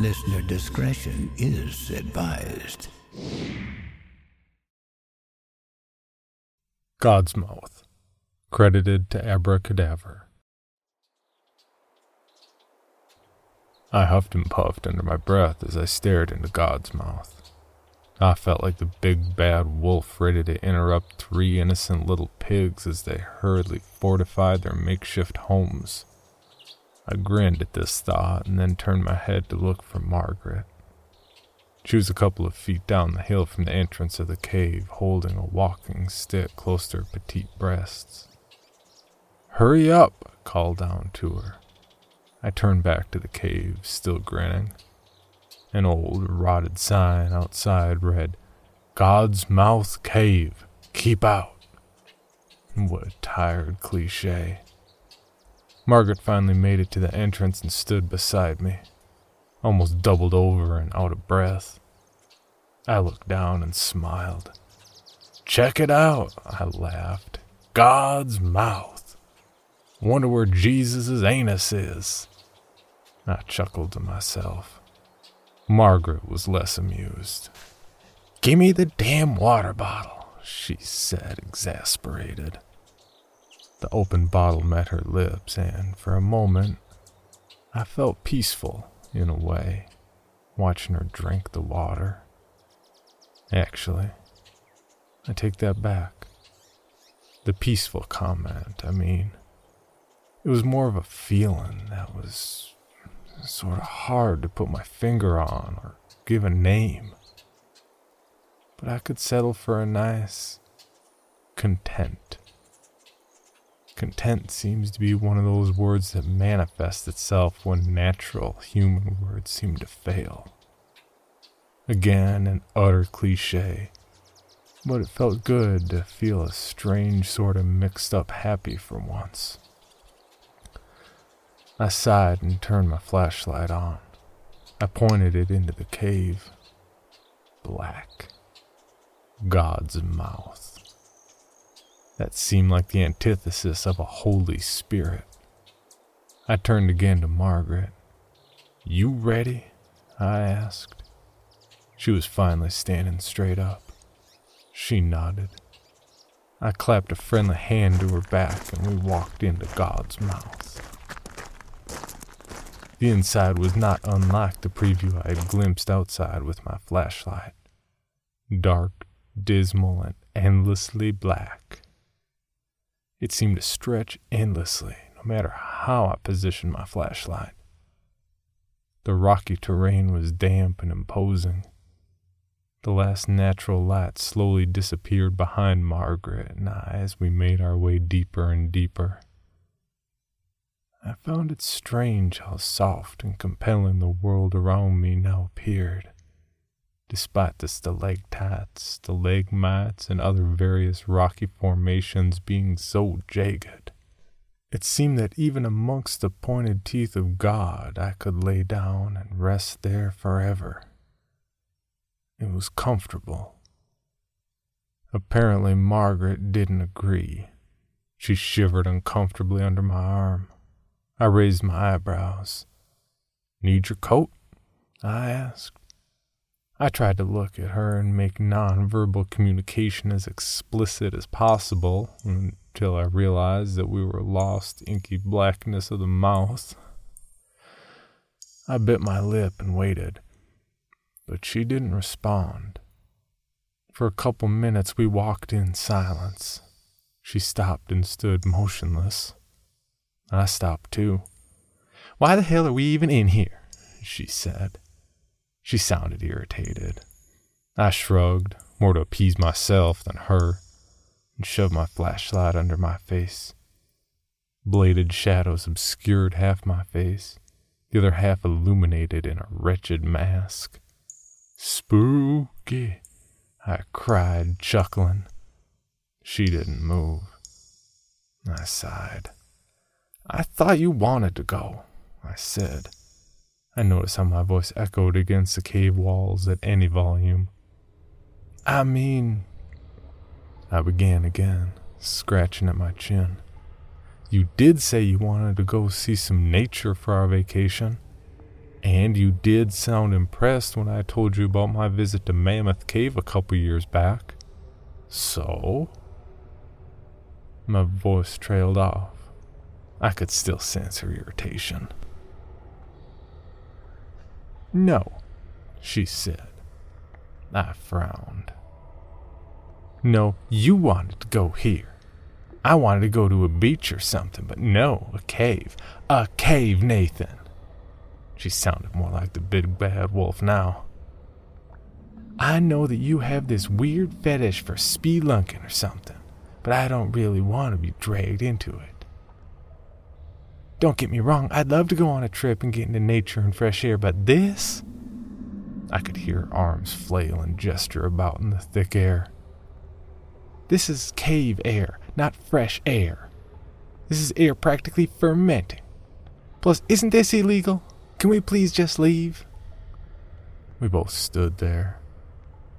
Listener discretion is advised. God's Mouth. Credited to Abracadaver. I huffed and puffed under my breath as I stared into God's mouth. I felt like the big bad wolf ready to interrupt three innocent little pigs as they hurriedly fortified their makeshift homes. I grinned at this thought and then turned my head to look for Margaret. She was a couple of feet down the hill from the entrance of the cave, holding a walking stick close to her petite breasts. Hurry up, I called down to her. I turned back to the cave, still grinning. An old, rotted sign outside read, God's Mouth Cave, keep out. What a tired cliche. Margaret finally made it to the entrance and stood beside me, almost doubled over and out of breath. I looked down and smiled. Check it out, I laughed. God's mouth. Wonder where Jesus' anus is. I chuckled to myself. Margaret was less amused. Gimme the damn water bottle, she said, exasperated. The open bottle met her lips, and for a moment I felt peaceful in a way, watching her drink the water. Actually, I take that back. The peaceful comment, I mean. It was more of a feeling that was sort of hard to put my finger on or give a name. But I could settle for a nice content. Content seems to be one of those words that manifests itself when natural human words seem to fail. Again, an utter cliche, but it felt good to feel a strange sort of mixed up happy for once. I sighed and turned my flashlight on. I pointed it into the cave. Black. God's mouth. That seemed like the antithesis of a Holy Spirit. I turned again to Margaret. You ready? I asked. She was finally standing straight up. She nodded. I clapped a friendly hand to her back and we walked into God's mouth. The inside was not unlike the preview I had glimpsed outside with my flashlight dark, dismal, and endlessly black. It seemed to stretch endlessly, no matter how I positioned my flashlight. The rocky terrain was damp and imposing. The last natural light slowly disappeared behind Margaret and I as we made our way deeper and deeper. I found it strange how soft and compelling the world around me now appeared, despite the stalactites, stalagmites, and other various rocky formations being so jagged. It seemed that even amongst the pointed teeth of God I could lay down and rest there forever. It was comfortable. Apparently, Margaret didn't agree. She shivered uncomfortably under my arm. I raised my eyebrows. Need your coat? I asked. I tried to look at her and make nonverbal communication as explicit as possible until I realized that we were lost inky blackness of the mouth. I bit my lip and waited, but she didn't respond. For a couple minutes we walked in silence. She stopped and stood motionless. I stopped too. Why the hell are we even in here? she said. She sounded irritated. I shrugged, more to appease myself than her, and shoved my flashlight under my face. Bladed shadows obscured half my face, the other half illuminated in a wretched mask. Spooky, I cried, chuckling. She didn't move. I sighed. I thought you wanted to go, I said. I noticed how my voice echoed against the cave walls at any volume. I mean, I began again, scratching at my chin. You did say you wanted to go see some nature for our vacation. And you did sound impressed when I told you about my visit to Mammoth Cave a couple years back. So? My voice trailed off. I could still sense her irritation. No, she said. I frowned. No, you wanted to go here. I wanted to go to a beach or something, but no, a cave. A cave, Nathan. She sounded more like the big bad wolf now. I know that you have this weird fetish for spelunking or something, but I don't really want to be dragged into it. Don't get me wrong, I'd love to go on a trip and get into nature and fresh air, but this? I could hear arms flail and gesture about in the thick air. This is cave air, not fresh air. This is air practically fermenting. Plus, isn't this illegal? Can we please just leave? We both stood there.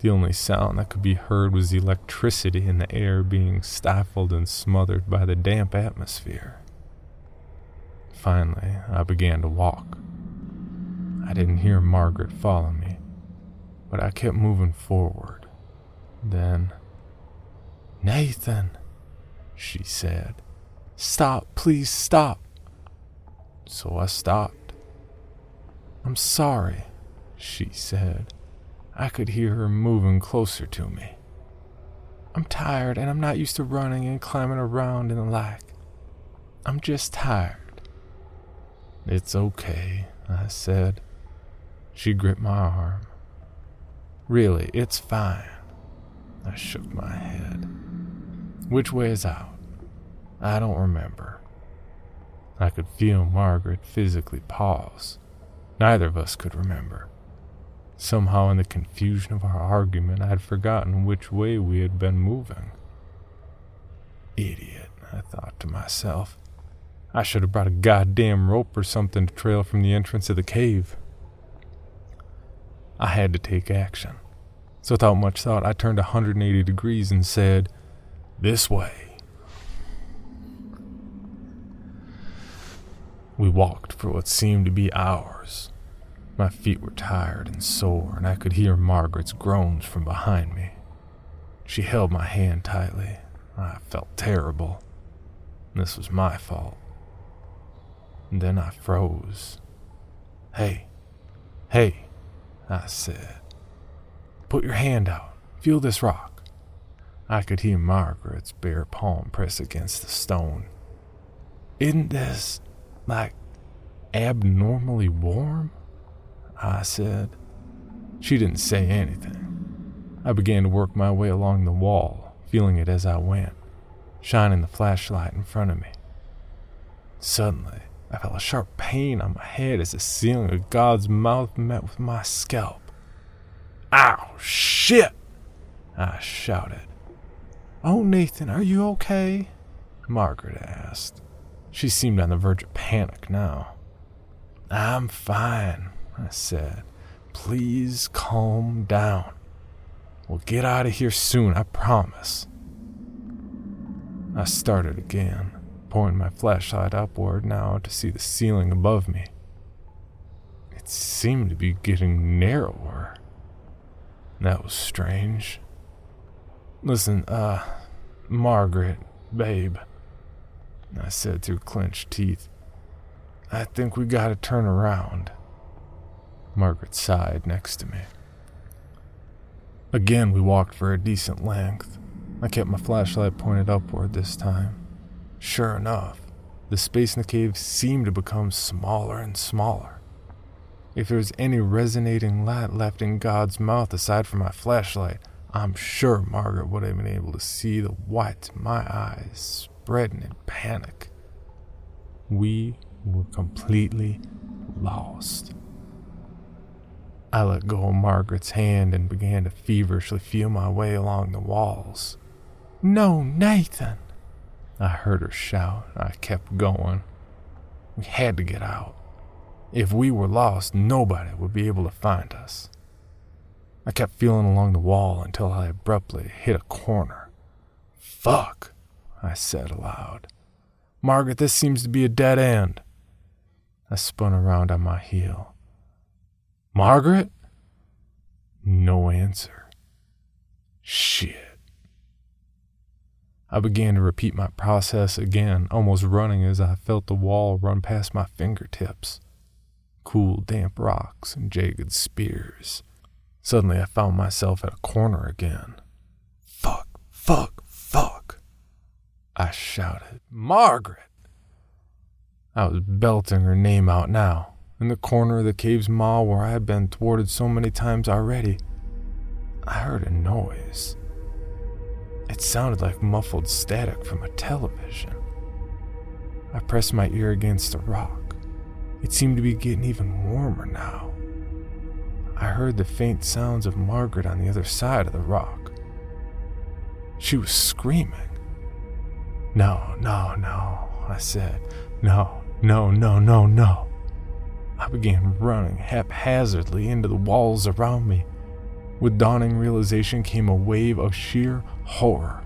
The only sound that could be heard was the electricity in the air being stifled and smothered by the damp atmosphere. Finally, I began to walk. I didn't hear Margaret follow me, but I kept moving forward. Then, Nathan, she said, stop, please stop. So I stopped. I'm sorry, she said. I could hear her moving closer to me. I'm tired and I'm not used to running and climbing around in the like. I'm just tired. It's okay, I said. She gripped my arm. Really, it's fine. I shook my head. Which way is out? I don't remember. I could feel Margaret physically pause. Neither of us could remember. Somehow, in the confusion of our argument, I had forgotten which way we had been moving. Idiot, I thought to myself. I should have brought a goddamn rope or something to trail from the entrance of the cave. I had to take action. So without much thought, I turned 180 degrees and said, This way. We walked for what seemed to be hours. My feet were tired and sore, and I could hear Margaret's groans from behind me. She held my hand tightly. I felt terrible. This was my fault. Then I froze. Hey, hey, I said. Put your hand out. Feel this rock. I could hear Margaret's bare palm press against the stone. Isn't this, like, abnormally warm? I said. She didn't say anything. I began to work my way along the wall, feeling it as I went, shining the flashlight in front of me. Suddenly, I felt a sharp pain on my head as the ceiling of God's mouth met with my scalp. Ow, shit! I shouted. Oh, Nathan, are you okay? Margaret asked. She seemed on the verge of panic now. I'm fine, I said. Please calm down. We'll get out of here soon, I promise. I started again, pointing my flashlight upward now to see the ceiling above me. It seemed to be getting narrower. That was strange. Listen, uh, Margaret, babe, I said through clenched teeth. I think we gotta turn around. Margaret sighed next to me. Again, we walked for a decent length. I kept my flashlight pointed upward this time. Sure enough, the space in the cave seemed to become smaller and smaller. If there was any resonating light left in God's mouth aside from my flashlight, I'm sure Margaret would have been able to see the whites my eyes spreading in panic. We were completely lost. I let go of Margaret's hand and began to feverishly feel my way along the walls. No, Nathan! I heard her shout. I kept going. We had to get out. If we were lost, nobody would be able to find us. I kept feeling along the wall until I abruptly hit a corner. Fuck, I said aloud. Margaret, this seems to be a dead end. I spun around on my heel. Margaret? No answer. Shit. I began to repeat my process again, almost running as I felt the wall run past my fingertips. Cool, damp rocks and jagged spears. Suddenly, I found myself at a corner again. Fuck, fuck, fuck. I shouted, Margaret! I was belting her name out now, in the corner of the cave's maw where I had been thwarted so many times already. I heard a noise. It sounded like muffled static from a television. I pressed my ear against the rock. It seemed to be getting even warmer now. I heard the faint sounds of Margaret on the other side of the rock. She was screaming. No, no, no, I said. No, no, no, no, no. I began running haphazardly into the walls around me. With dawning realization came a wave of sheer horror.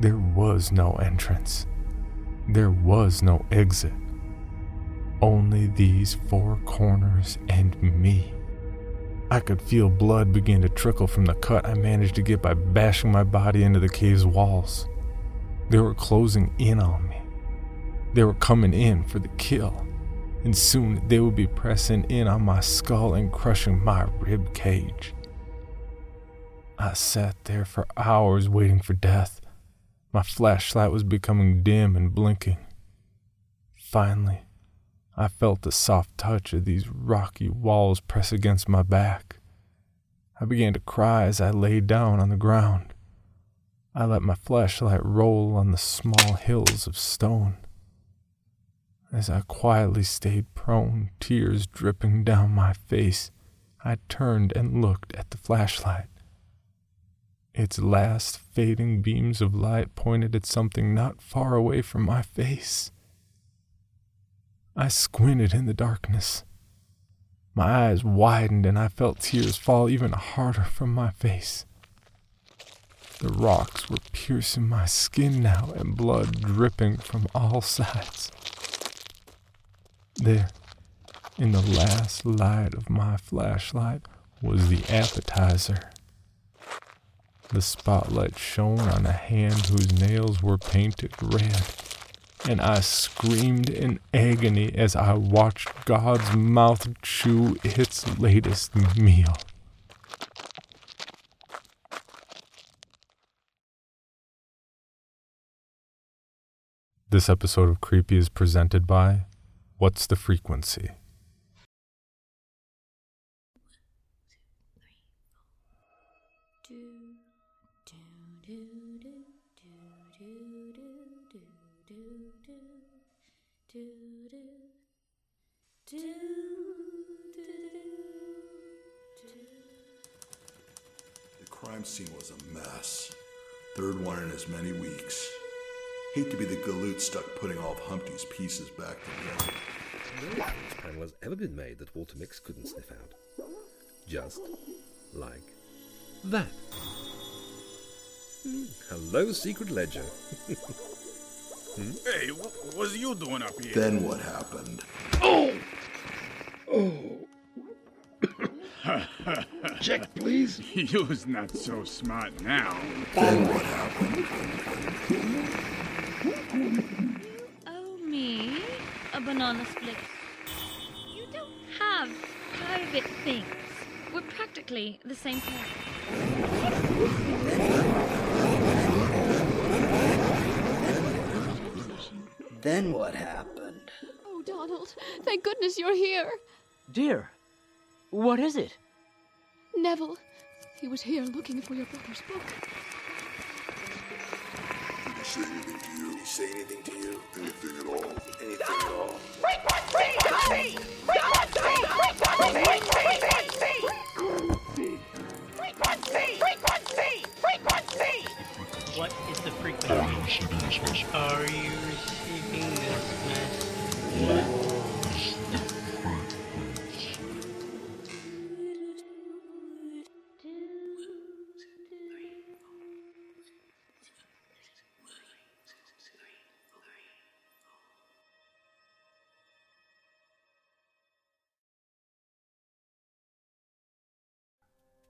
There was no entrance. There was no exit. Only these four corners and me. I could feel blood begin to trickle from the cut I managed to get by bashing my body into the cave's walls. They were closing in on me. They were coming in for the kill, and soon they would be pressing in on my skull and crushing my rib cage. I sat there for hours waiting for death. My flashlight was becoming dim and blinking. Finally, I felt the soft touch of these rocky walls press against my back. I began to cry as I lay down on the ground. I let my flashlight roll on the small hills of stone. As I quietly stayed prone, tears dripping down my face, I turned and looked at the flashlight. Its last fading beams of light pointed at something not far away from my face. I squinted in the darkness. My eyes widened and I felt tears fall even harder from my face. The rocks were piercing my skin now and blood dripping from all sides. There, in the last light of my flashlight, was the appetizer. The spotlight shone on a hand whose nails were painted red, and I screamed in agony as I watched God's mouth chew its latest meal. This episode of Creepy is presented by What's the Frequency? The crime scene was a mess. Third one in as many weeks. Hate to be the galoot stuck putting all of Humpty's pieces back together. No evidence panel has ever been made that Walter Mix couldn't sniff out. Just like that. Hmm, Hello, Secret Ledger. Hey, what was you doing up here? Then what happened? Oh. Check, please. You's not so smart now. Then what happened? Oh, me? A banana split. You don't have private things. We're practically the same parent. Then what happened? Oh, Donald, thank goodness you're here. Dear, what is it? Neville, he was here looking for your brother's book. Did he say anything to you? Did he say anything to you? Anything at all? Anything at all? What is the frequency? Are you receiving this message?